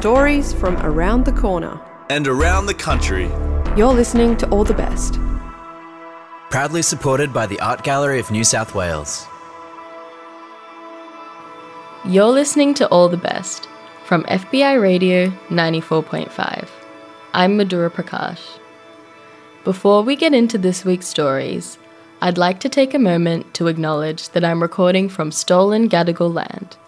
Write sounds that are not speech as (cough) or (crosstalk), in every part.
stories from around the corner. and around the country. You're listening to All the Best. Proudly supported by the Art Gallery of New South Wales. You're listening to All the Best from FBI Radio 94.5. I'm Madhuraa Prakash. Before we get into this week's stories, I'd like to take a moment to acknowledge that I'm recording from stolen Gadigal land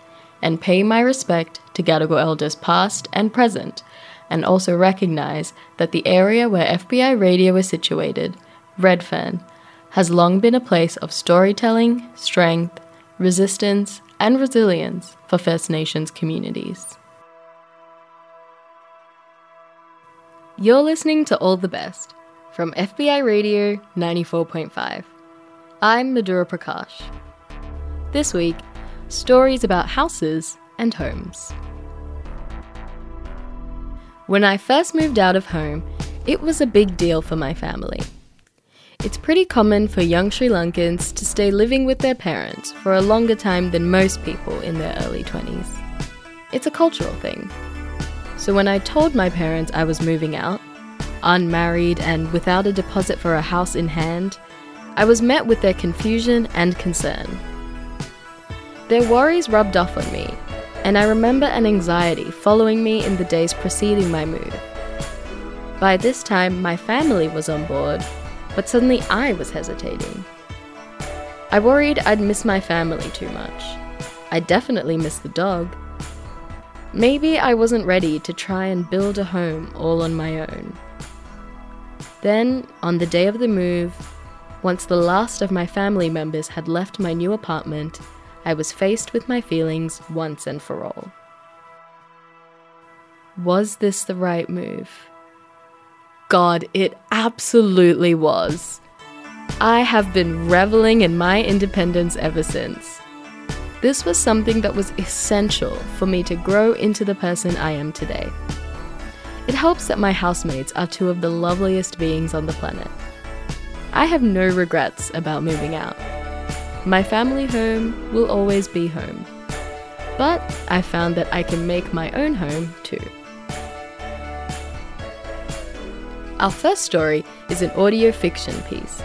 and pay my respect to Gadigal elders past and present, and also recognize that the area where FBI Radio is situated, Redfern, has long been a place of storytelling, strength, resistance, and resilience for First Nations communities. You're listening to All the Best from FBI Radio 94.5. I'm Madhuraa Prakash. This week, stories about houses and homes. When I first moved out of home, it was a big deal for my family. It's pretty common for young Sri Lankans to stay living with their parents for a longer time than most people in their early 20s. It's a cultural thing. So when I told my parents I was moving out, unmarried and without a deposit for a house in hand, I was met with their confusion and concern. Their worries rubbed off on me, and I remember an anxiety following me in the days preceding my move. By this time, my family was on board, but suddenly I was hesitating. I worried I'd miss my family too much. I definitely missed the dog. Maybe I wasn't ready to try and build a home all on my own. Then, on the day of the move, once the last of my family members had left my new apartment, I was faced with my feelings once and for all. Was this the right move? God, it absolutely was. I have been reveling in my independence ever since. This was something that was essential for me to grow into the person I am today. It helps that my housemates are two of the loveliest beings on the planet. I have no regrets about moving out. My family home will always be home. But I found that I can make my own home too. Our first story is an audio fiction piece.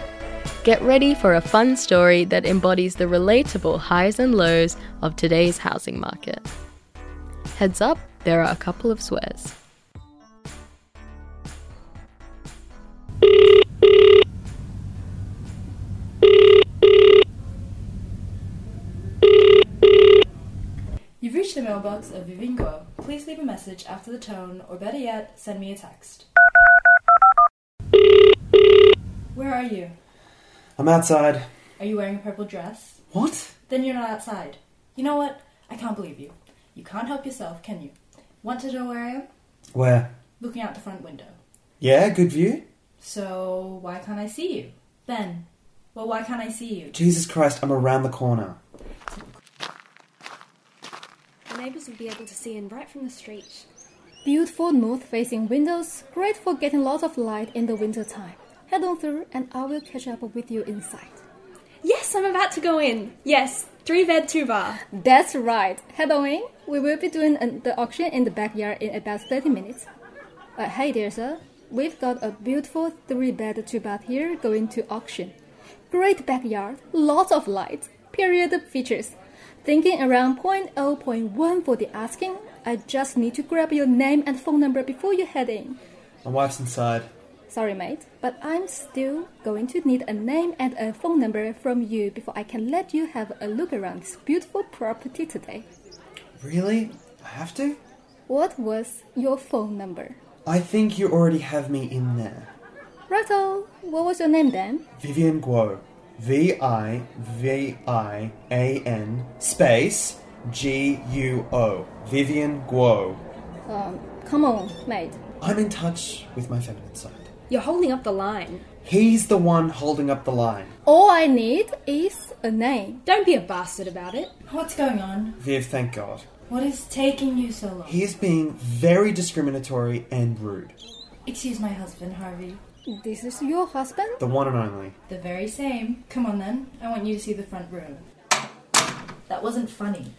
Get ready for a fun story that embodies the relatable highs and lows of today's housing market. Heads up, there are a couple of swears. Mailbox of Vivian Guo. Please leave a message after the tone, or better yet, send me a text. Where are you? I'm outside. Are you wearing a purple dress? What? Then you're not outside. You know what? I can't believe you. You can't help yourself, can you? Want to know where I am? Where? Looking out the front window. Yeah, good view. So, why can't I see you? Ben, well, why can't I see you? Jesus Christ, I'm around the corner. Neighbours will be able to see in right from the street. Beautiful north facing windows, great for getting lots of light in the winter time. Head on through and I will catch up with you inside. Yes, I'm about to go in. Yes, three bed, two bar. That's right. Head on in. We will be doing an, the auction in the backyard in about 30 minutes. Uh, hey dear sir, we've got a beautiful three bed, two bath here going to auction. Great backyard, lots of light, period features. Thinking around 0.0.1 for the asking, I just need to grab your name and phone number before you head in. My wife's inside. Sorry, mate, but I'm still going to need a name and a phone number from you before I can let you have a look around this beautiful property today. Really? I have to? What was your phone number? I think you already have me in there. Righto, oh, what was your name then? Vivian Guo. V I V I A N space G U O. Vivian Guo. Um, come on, mate. I'm in touch with my feminine side. You're holding up the line. He's the one holding up the line. All I need is a name. Don't be a bastard about it. What's going on? Viv, thank God. What is taking you so long? He is being very discriminatory and rude. Excuse my husband, Harvey. This is your husband? The one and only. The very same. Come on then. I want you to see the front room. That wasn't funny.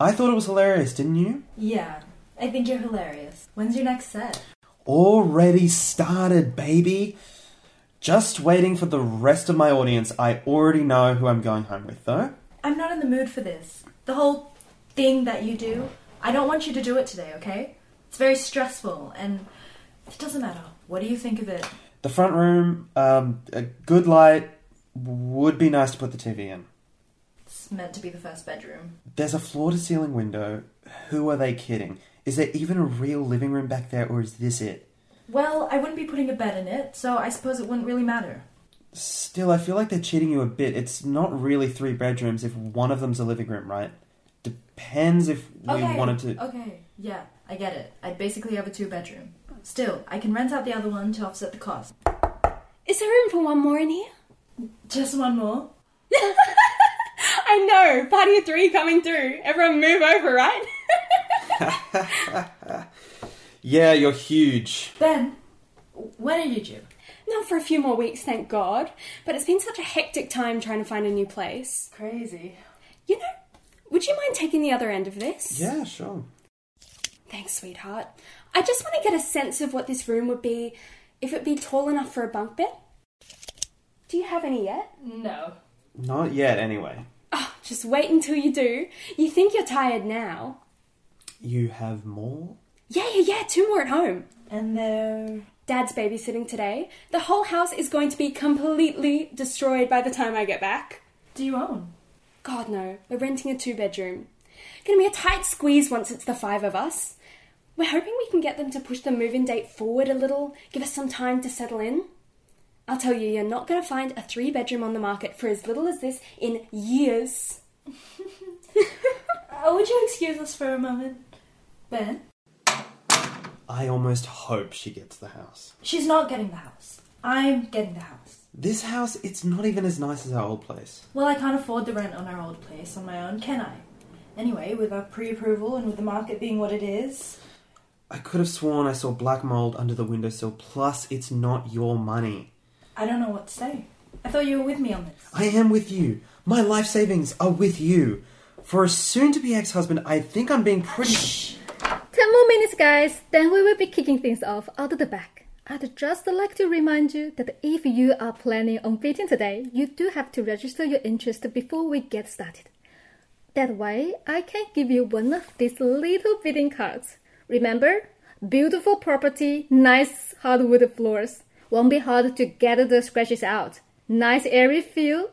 I thought it was hilarious, didn't you? Yeah, I think you're hilarious. When's your next set? Already started, baby. Just waiting for the rest of my audience. I already know who I'm going home with, though. I'm not in the mood for this. The whole thing that you do, I don't want you to do it today, okay? It's very stressful, and it doesn't matter. What do you think of it? The front room, um, a good light would be nice to put the TV in. It's meant to be the first bedroom. There's a floor to ceiling window. Who are they kidding? Is there even a real living room back there, or is this it? Well, I wouldn't be putting a bed in it, so I suppose it wouldn't really matter. Still, I feel like they're cheating you a bit. It's not really three bedrooms if one of them's a living room, right? Depends if we okay, wanted to. Okay, yeah, I get it. I'd basically have a two bedroom. Still, I can rent out the other one to offset the cost. Is there room for one more in here? Just one more? (laughs) I know. Party of three coming through. Everyone move over, right? (laughs) Yeah, you're huge. Ben, when are you due? Not for a few more weeks, thank God. But it's been such a hectic time trying to find a new place. Crazy. You know, would you mind taking the other end of this? Yeah, sure. Thanks, sweetheart. I just want to get a sense of what this room would be if it'd be tall enough for a bunk bed. Do you have any yet? No. Not yet, anyway. Oh, just wait until you do. You think you're tired now. You have more? Yeah, yeah, yeah, two more at home. And they're. Dad's babysitting today. The whole house is going to be completely destroyed by the time I get back. Do you own? God, no. We're renting a two bedroom. Gonna be a tight squeeze once it's the five of us. We're hoping we can get them to push the move in date forward a little, give us some time to settle in. I'll tell you, you're not gonna find a three bedroom on the market for as little as this in years. (laughs) Uh, would you excuse us for a moment? Ben? I almost hope she gets the house. She's not getting the house. I'm getting the house. This house, it's not even as nice as our old place. Well, I can't afford the rent on our old place on my own, can I? Anyway, with our pre approval and with the market being what it is. I could have sworn I saw black mold under the windowsill, plus it's not your money. I don't know what to say. I thought you were with me on this. I am with you. My life savings are with you. For a soon to be ex husband, I think I'm being pretty. Ten more minutes, guys, then we will be kicking things off out of the back. I'd just like to remind you that if you are planning on bidding today, you do have to register your interest before we get started. That way, I can give you one of these little bidding cards. Remember, beautiful property, nice hardwood floors. Won't be hard to get the scratches out. Nice airy feel.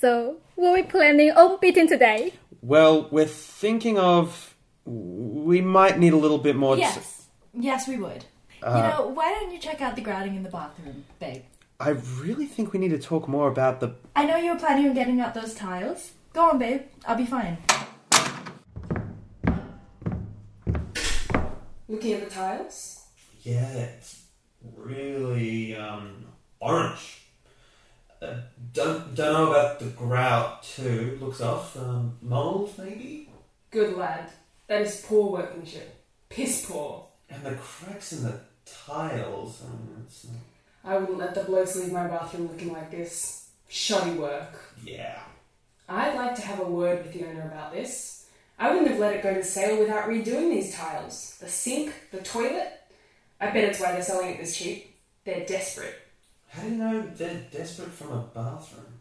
So, what were we planning on bidding today? Well, we're thinking of. We might need a little bit more. Yes. Yes, we would. you uh, know, why don't you check out the grouting in the bathroom, babe? I really think we need to talk more about the. I know you were planning on getting out those tiles. Go on, babe. I'll be fine. Looking at the tiles? Yeah, it's really um, orange. Uh, don't don't know about the grout too. Looks off. Um, mold maybe, Good lad. That is poor workmanship. Piss poor. and the cracks in the tiles. Um, it's, I wouldn't let the blokes leave my bathroom looking like this. Shoddy work. yeah. I'd like to have a word with the owner about this. I wouldn't have let it go to sale without redoing these tiles. The sink, the toilet. I bet it's why they're selling it this cheap. They're desperate. How do you know they're desperate from a bathroom?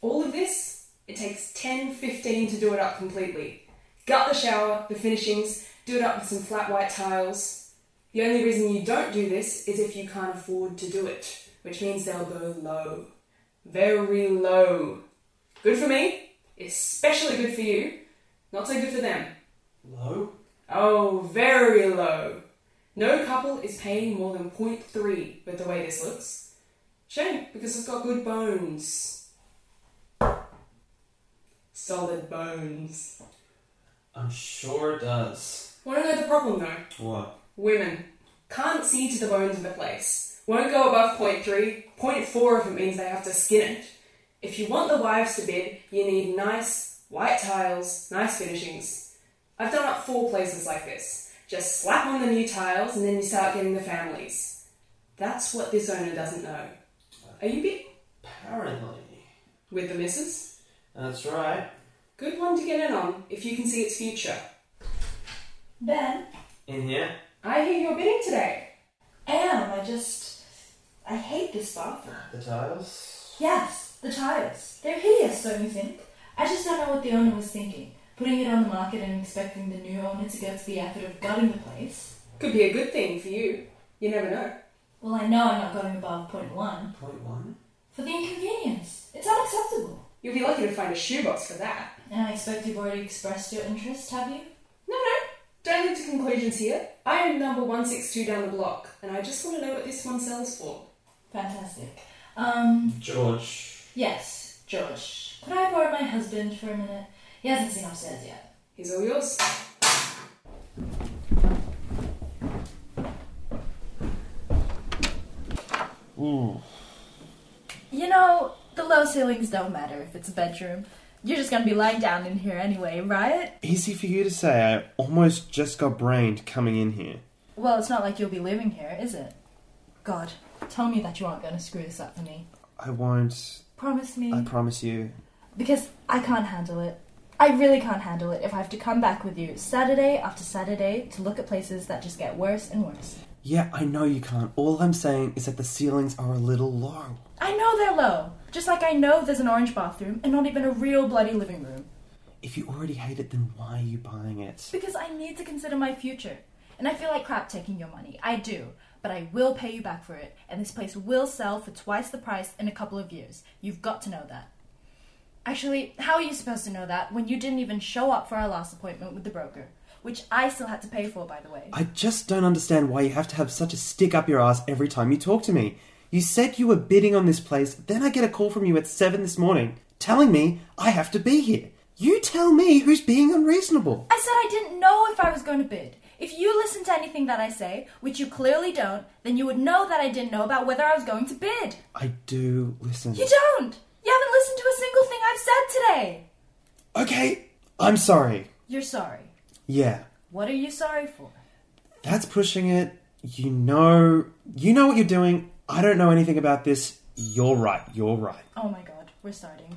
All of this, it takes 10, 15 to do it up completely. Gut the shower, the finishings, do it up with some flat white tiles. The only reason you don't do this is if you can't afford to do it, which means they'll go low. Very low. Good for me, especially good for you, not so good for them. Low. Oh, very low. No couple is paying more than 0.3 with the way this looks. Shame, because it's got good bones. Solid bones. I'm sure it does. Want to know the problem though? What? Women can't see to the bones of the place. Won't go above 0.3. 0.4 if it means they have to skin it. If you want the wives to bid, you need nice white tiles, nice finishings. I've done up four places like this. Just slap on the new tiles and then you start getting the families. That's what this owner doesn't know. Are you bid Apparently. with the missus? That's right. Good one to get in on if you can see its future. Ben, In here? I hear you're bidding today. Am, I just. I hate this bathroom. The tiles? Yes, the tiles. They're hideous, don't you think? I just don't know what the owner was thinking. Putting it on the market and expecting the new owner to go to the effort of gutting the place. Could be a good thing for you. You never know. Well, I know I'm not going above point one. Point one? For the inconvenience. It's unacceptable. You'll be lucky to find a shoebox for that. And I expect you've already expressed your interest, have you? No, no. Don't leap to conclusions here. I am number 162 down the block, and I just want to know what this one sells for. Fantastic. Um, George. yes, George. Could I borrow my husband for a minute? He hasn't seen upstairs yet. He's all yours. You know, the low ceilings don't matter if it's a bedroom. You're just gonna be lying down in here anyway, right? Easy for you to say. I almost just got brained coming in here. Well, it's not like you'll be living here, is it? God, tell me that you aren't gonna screw this up for me. I won't. Promise me. I promise you. Because I can't handle it. I really can't handle it if I have to come back with you Saturday after Saturday to look at places that just get worse and worse. Yeah, I know you can't. All I'm saying is that the ceilings are a little low. I know they're low. Just like I know there's an orange bathroom and not even a real bloody living room. If you already hate it, then why are you buying it? Because I need to consider my future. And I feel like crap taking your money. I do. But I will pay you back for it. And this place will sell for twice the price in a couple of years. You've got to know that. Actually, how are you supposed to know that when you didn't even show up for our last appointment with the broker? Which I still had to pay for, by the way. I just don't understand why you have to have such a stick up your ass every time you talk to me. You said you were bidding on this place, then I get a call from you at 7 this morning telling me I have to be here. You tell me who's being unreasonable. I said I didn't know if I was going to bid. If you listen to anything that I say, which you clearly don't, then you would know that I didn't know about whether I was going to bid. I do listen. You don't! You haven't listened to a single thing I've said today! Okay, I'm sorry. You're sorry. Yeah, What are you sorry for? that's pushing it. You know, you know what you're doing. I don't know anything about this. You're right. You're right. Oh my god, we're starting.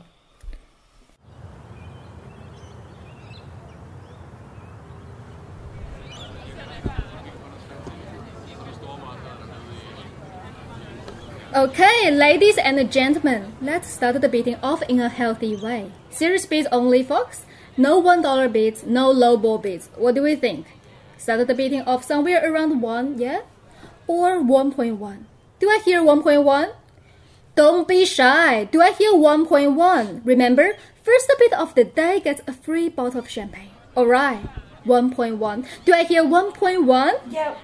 Okay, ladies and gentlemen, let's start the bidding off in a healthy way. Serious bids only, folks. No one dollar bids, no low ball bids. What do we think? Start the bidding off somewhere around one, yeah, or one point one. Do I hear one point one? Don't be shy. Do I hear one point one? Remember, first bid of the day gets a free bottle of champagne. All right, one point one. Do I hear one point one? Yeah,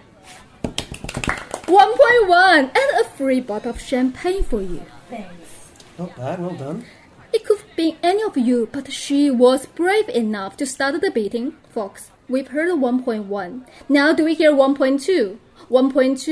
1.1 and a free bottle of champagne for you. thanks. Not bad. Well done. It could have been any of you, but she was brave enough to start the beating. Fox, we've heard 1.1. Now do we hear 1.2? 1.2?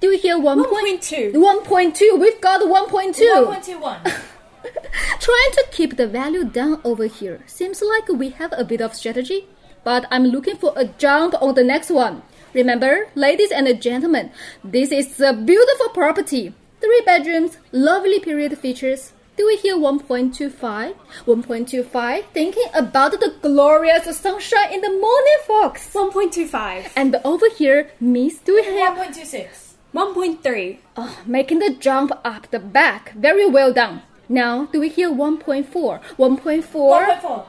Do we hear 1.2. 1.2. We've got 1.2. 1.21. (laughs) Trying to keep the value down over here. Seems like we have a bit of strategy. But I'm looking for a jump on the next one. Remember, ladies and gentlemen, this is a beautiful property. Three bedrooms, lovely period features. Do we hear 1.25? 1.25? Thinking about the glorious sunshine in the morning, folks. 1.25. And over here, Miss, do we hear 1.26. 1.3. Oh, making the jump up the back. Very well done. Now, do we hear 1.4? 1.4? 1.4.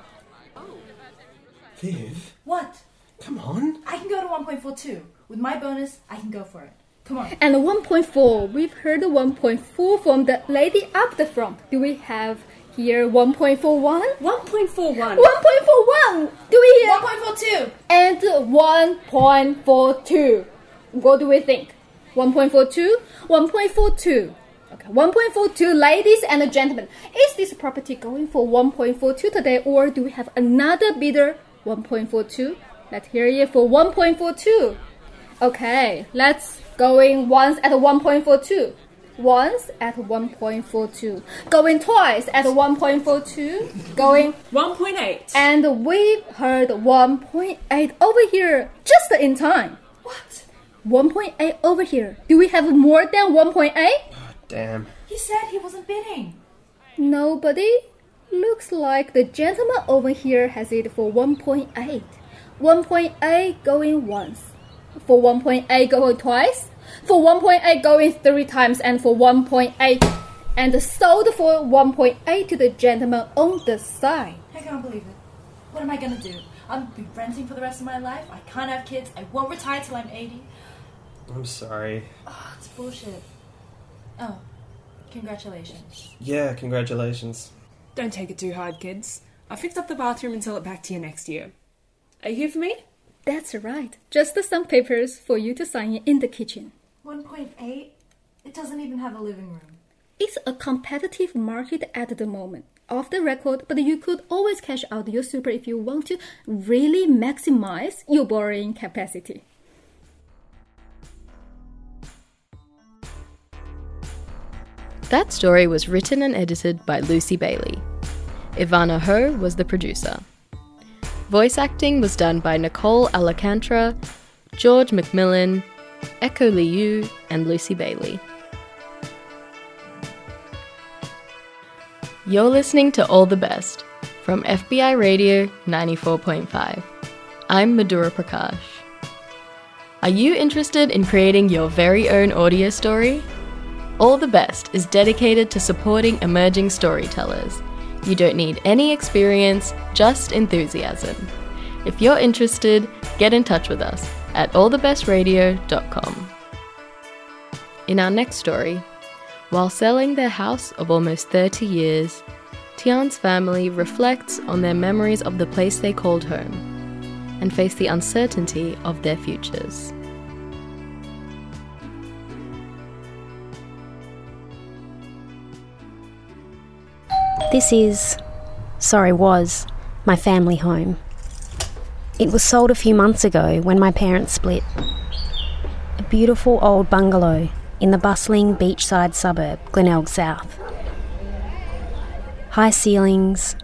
Viv, What? Come on. I can go to 1.42. With my bonus, I can go for it. Come on. And 1.4. We've heard 1.4 from the lady up the front. Do we have here 1.41? 1.41. 1.41. Do we hear? 1.42. And 1.42. What do we think? 1.42? 1.42. Okay, 1.42, ladies and gentlemen. Is this property going for 1.42 today, or do we have another bidder? 1.42. Let's hear it for 1.42. Okay, let's going once at 1.42. Once at 1.42. Going twice at 1.42. Going 1.8. and we heard 1.8 over here just in time. What? 1.8 over here. Do we have more than 1.8? Ah, damn. He said he wasn't bidding. Nobody? Looks like the gentleman over here has it for 1.8. 1.8 going once. For 1.8 going twice? For 1.8 going three times and for 1.8 and sold for 1.8 to the gentleman on the side. I can't believe it. What am I gonna do? I'll be renting for the rest of my life. I can't have kids. I won't retire till I'm 80. I'm sorry. Oh, it's bullshit. Oh, congratulations. Yeah, congratulations. Don't take it too hard, kids. I fixed up the bathroom and sell it back to you next year. Are you here for me? That's right. Just some papers for you to sign in the kitchen. 1.8? It doesn't even have a living room. It's a competitive market at the moment. Off the record, but you could always cash out your super if you want to really maximize your borrowing capacity. That story was written and edited by Lucy Bailey. Evanna Ho was the producer. Voice acting was done by Nicole Alcantara, George McMillan, Echo Lyu, and Lucy Bailey. You're listening to All the Best from FBI Radio 94.5. I'm Madhuraa Prakash. Are you interested in creating your very own audio story? All the Best is dedicated to supporting emerging storytellers. You don't need any experience, just enthusiasm. If you're interested, get in touch with us at allthebestradio.com. In our next story, while selling their house of almost 30 years, Tiarne's family reflects on their memories of the place they called home and face the uncertainty of their futures. This is, sorry, was, my family home. It was sold a few months ago when my parents split. A beautiful old bungalow in the bustling beachside suburb, Glenelg South. High ceilings,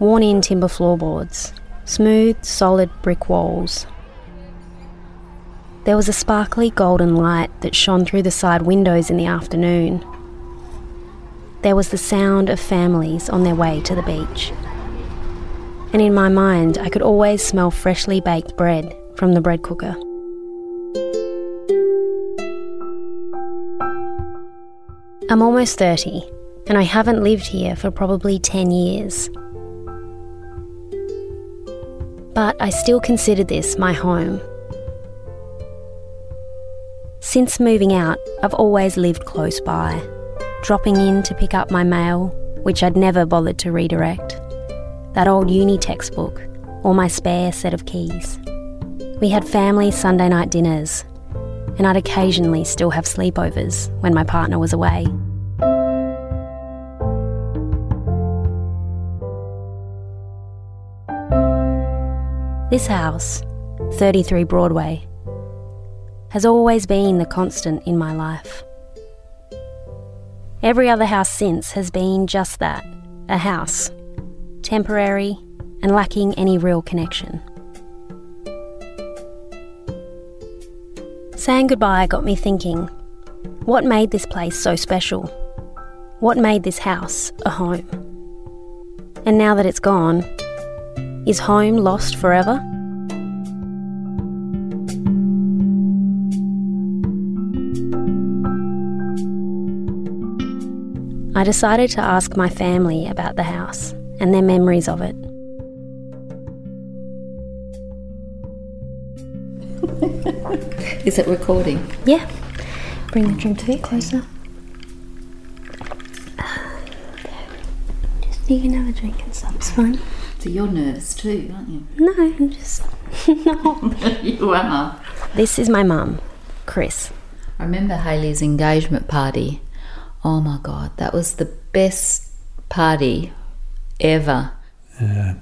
worn in timber floorboards, smooth, solid brick walls. There was a sparkly golden light that shone through the side windows in the afternoon. There was the sound of families on their way to the beach. And in my mind, I could always smell freshly baked bread from the bread cooker. I'm almost 30, and I haven't lived here for probably 10 years. But I still consider this my home. Since moving out, I've always lived close by, dropping in to pick up my mail, which I'd never bothered to redirect, that old uni textbook, or my spare set of keys. We had family Sunday night dinners, and I'd occasionally still have sleepovers when my partner was away. This house, 33 Broadway, has always been the constant in my life. Every other house since has been just that a house, temporary and lacking any real connection. Saying goodbye got me thinking what made this place so special? What made this house a home? And now that it's gone, is home lost forever? I decided to ask my family about the house and their memories of it. (laughs) Is it recording? Yeah. Bring the drink a bit closer. Just you can have a drink and stuff. It's fine. So you're nervous too, aren't you? No, I'm just. (laughs) no. (laughs) you are. This is my mum, Chris. I remember Haley's engagement party. Oh my god, that was the best party ever. Uh,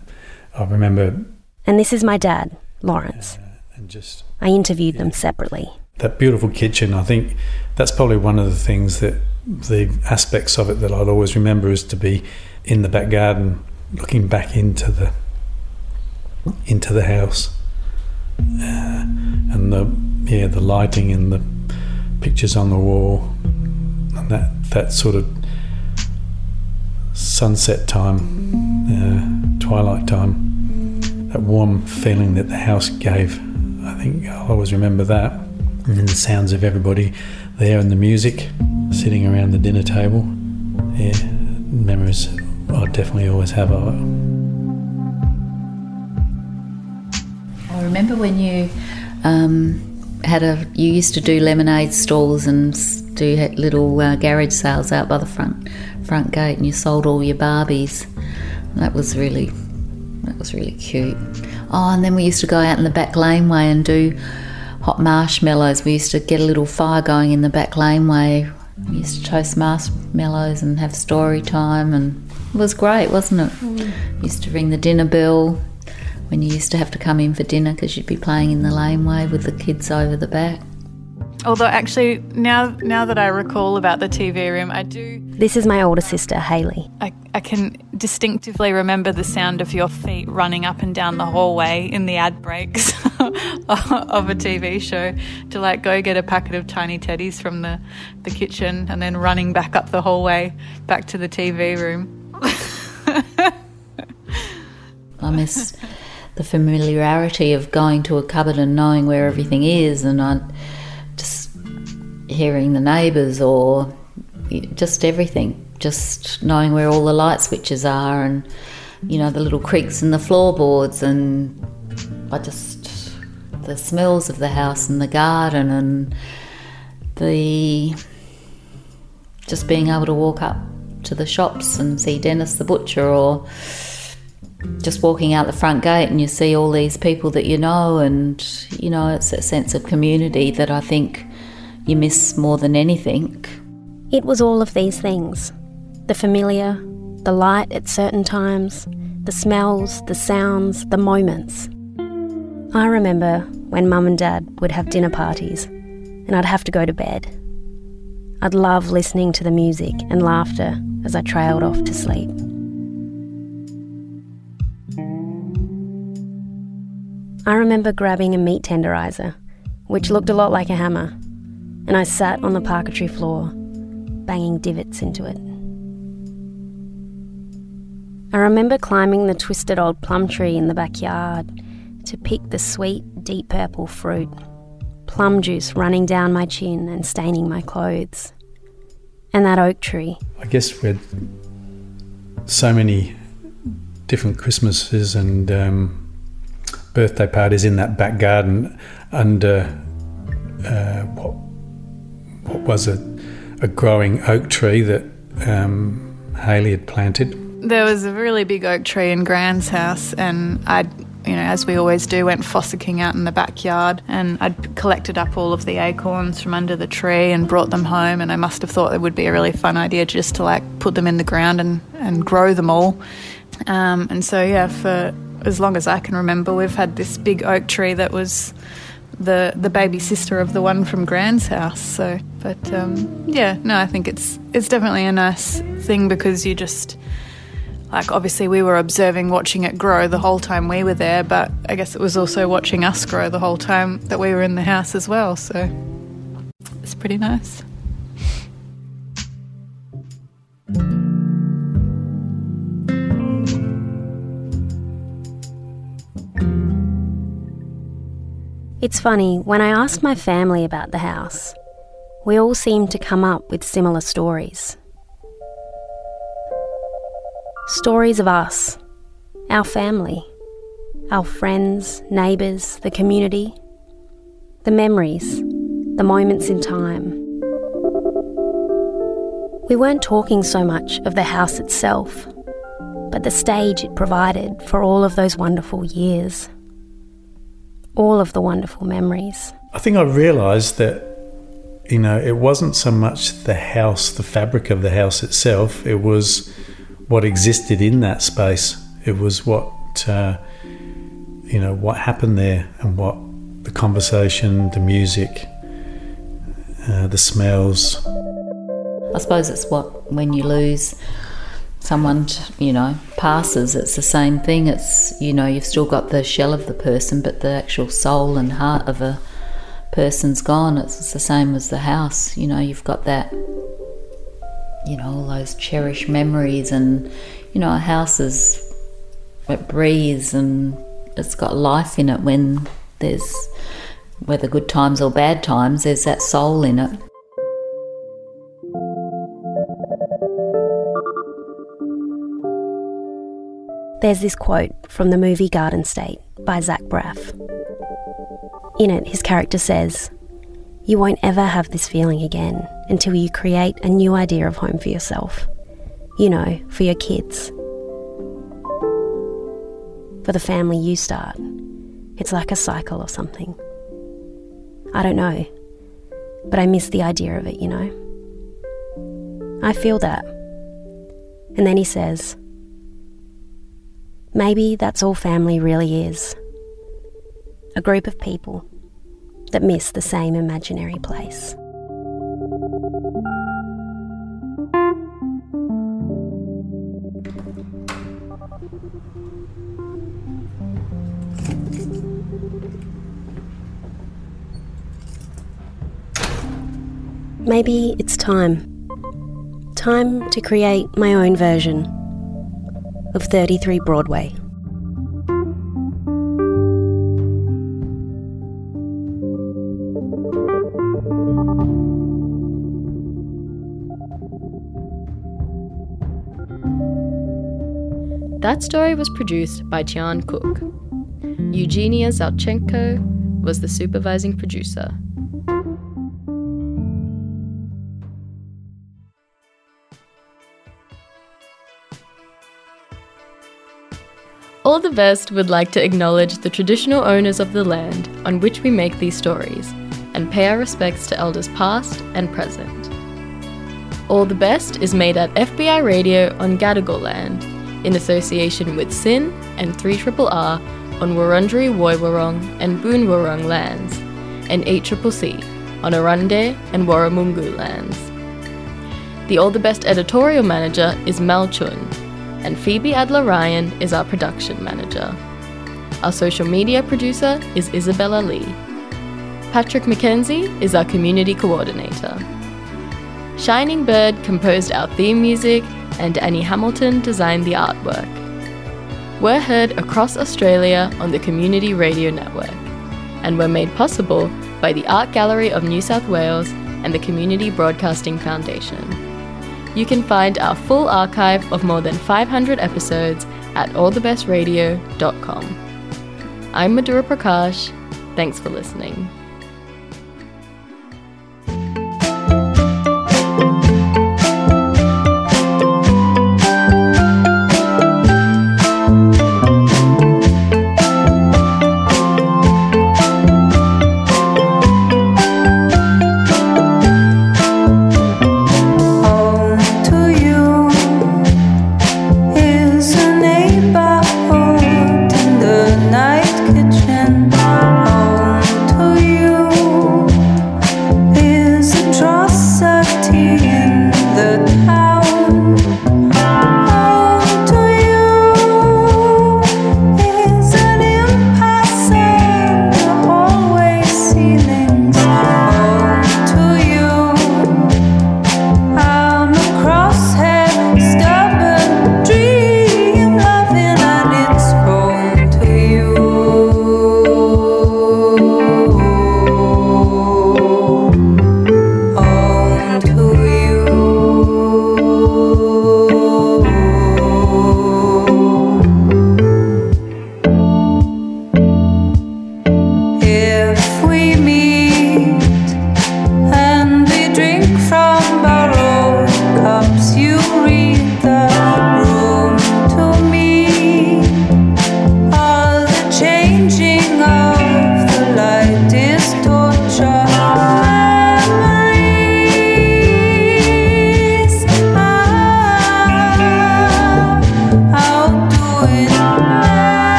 I remember. And this is my dad, Lawrence. Uh, and just. I interviewed them separately. That beautiful kitchen, I think that's probably one of the things that the aspects of it that I'll always remember is to be in the back garden looking back into the into the house uh, and the yeah the lighting and the pictures on the wall and that that sort of sunset time uh, twilight time that warm feeling that the house gave I think I'll always remember that. And then the sounds of everybody there and the music, sitting around the dinner table. Yeah, memories I'll definitely always have of it. I remember when you um, had a, you used to do lemonade stalls and do little uh, garage sales out by the front front gate, and you sold all your Barbies. That was really, that was really cute. Oh, and then we used to go out in the back laneway and do hot marshmallows. We used to get a little fire going in the back laneway. We used to toast marshmallows and have story time, and it was great, wasn't it? Mm. Used to ring the dinner bell when you used to have to come in for dinner because you'd be playing in the laneway with the kids over the back. Although actually, now now that I recall about the TV room, I do This is my older sister, Haley. I, I can distinctively remember the sound of your feet running up and down the hallway in the ad breaks (laughs) of a TV show to like go get a packet of tiny teddies from the, the kitchen and then running back up the hallway back to the TV room. (laughs) I miss the familiarity of going to a cupboard and knowing where everything is, and I just hearing the neighbours or just everything, just knowing where all the light switches are, and you know the little creaks in the floorboards, and I just the smells of the house and the garden and the just being able to walk up to the shops and see Dennis the butcher or just walking out the front gate and you see all these people that you know and you know it's a sense of community that I think you miss more than anything. It was all of these things the familiar, the light at certain times, the smells, the sounds, the moments. I remember when mum and dad would have dinner parties and I'd have to go to bed. I'd love listening to the music and laughter as I trailed off to sleep. I remember grabbing a meat tenderizer, which looked a lot like a hammer, and I sat on the parquetry floor, banging divots into it. I remember climbing the twisted old plum tree in the backyard to pick the sweet, deep purple fruit, plum juice running down my chin and staining my clothes. And that oak tree. I guess we had so many different Christmases and um, birthday parties in that back garden under uh, what, what was a, a growing oak tree that um, Haley had planted. There was a really big oak tree in Grand's house, and I'd, you know, as we always do, went fossicking out in the backyard, and I'd collected up all of the acorns from under the tree and brought them home, and I must have thought it would be a really fun idea just to like put them in the ground and, and grow them all. Um, and so, yeah, for as long as I can remember, we've had this big oak tree that was the the baby sister of the one from Grand's house. So, but um, yeah, no, I think it's it's definitely a nice thing because you just like obviously we were observing watching it grow the whole time we were there, but I guess it was also watching us grow the whole time that we were in the house as well. So it's pretty nice. It's funny, when I asked my family about the house, we all seemed to come up with similar stories. Stories of us, our family, our friends, neighbours, the community, the memories, the moments in time. We weren't talking so much of the house itself, but the stage it provided for all of those wonderful years all of the wonderful memories. I think I realised that, you know, it wasn't so much the house, the fabric of the house itself, it was what existed in that space. It was what, uh, you know, what happened there and what the conversation, the music, uh, the smells. I suppose it's what when you lose someone you know passes it's the same thing it's you know you've still got the shell of the person but the actual soul and heart of a person's gone it's the same as the house you know you've got that you know all those cherished memories and you know a house is it breathes and it's got life in it when there's whether good times or bad times, there's that soul in it. There's this quote from the movie Garden State by Zach Braff. In it, his character says, You won't ever have this feeling again until you create a new idea of home for yourself. You know, for your kids. For the family you start. It's like a cycle or something. I don't know, but I miss the idea of it, you know? I feel that. And then he says, Maybe that's all family really is a group of people that miss the same imaginary place. Maybe it's time. Time to create my own version of 33 Broadway. That story was produced by Tiarne Cook. Eugenia Zoubtchenko was the supervising producer. All the Best would like to acknowledge the traditional owners of the land on which we make these stories and pay our respects to elders past and present. All the Best is made at FBI Radio on Gadigal land in association with SYN and 3RRR on Wurundjeri Woiwurrung and Boonwurrung lands and 8CCC on Arrernte and Warumungu lands. The All the Best editorial manager is Mell Chun, and Phoebe Adler Ryan is our production manager. Our social media producer is Isabella Lee. Patrick McKenzie is our community coordinator. Shining Bird composed our theme music, and Annie Hamilton designed the artwork. We're heard across Australia on the Community Radio Network, and were made possible by the Art Gallery of New South Wales and the Community Broadcasting Foundation. You can find our full archive of more than 500 episodes at allthebestradio.com. I'm Madhuraa Prakash. Thanks for listening.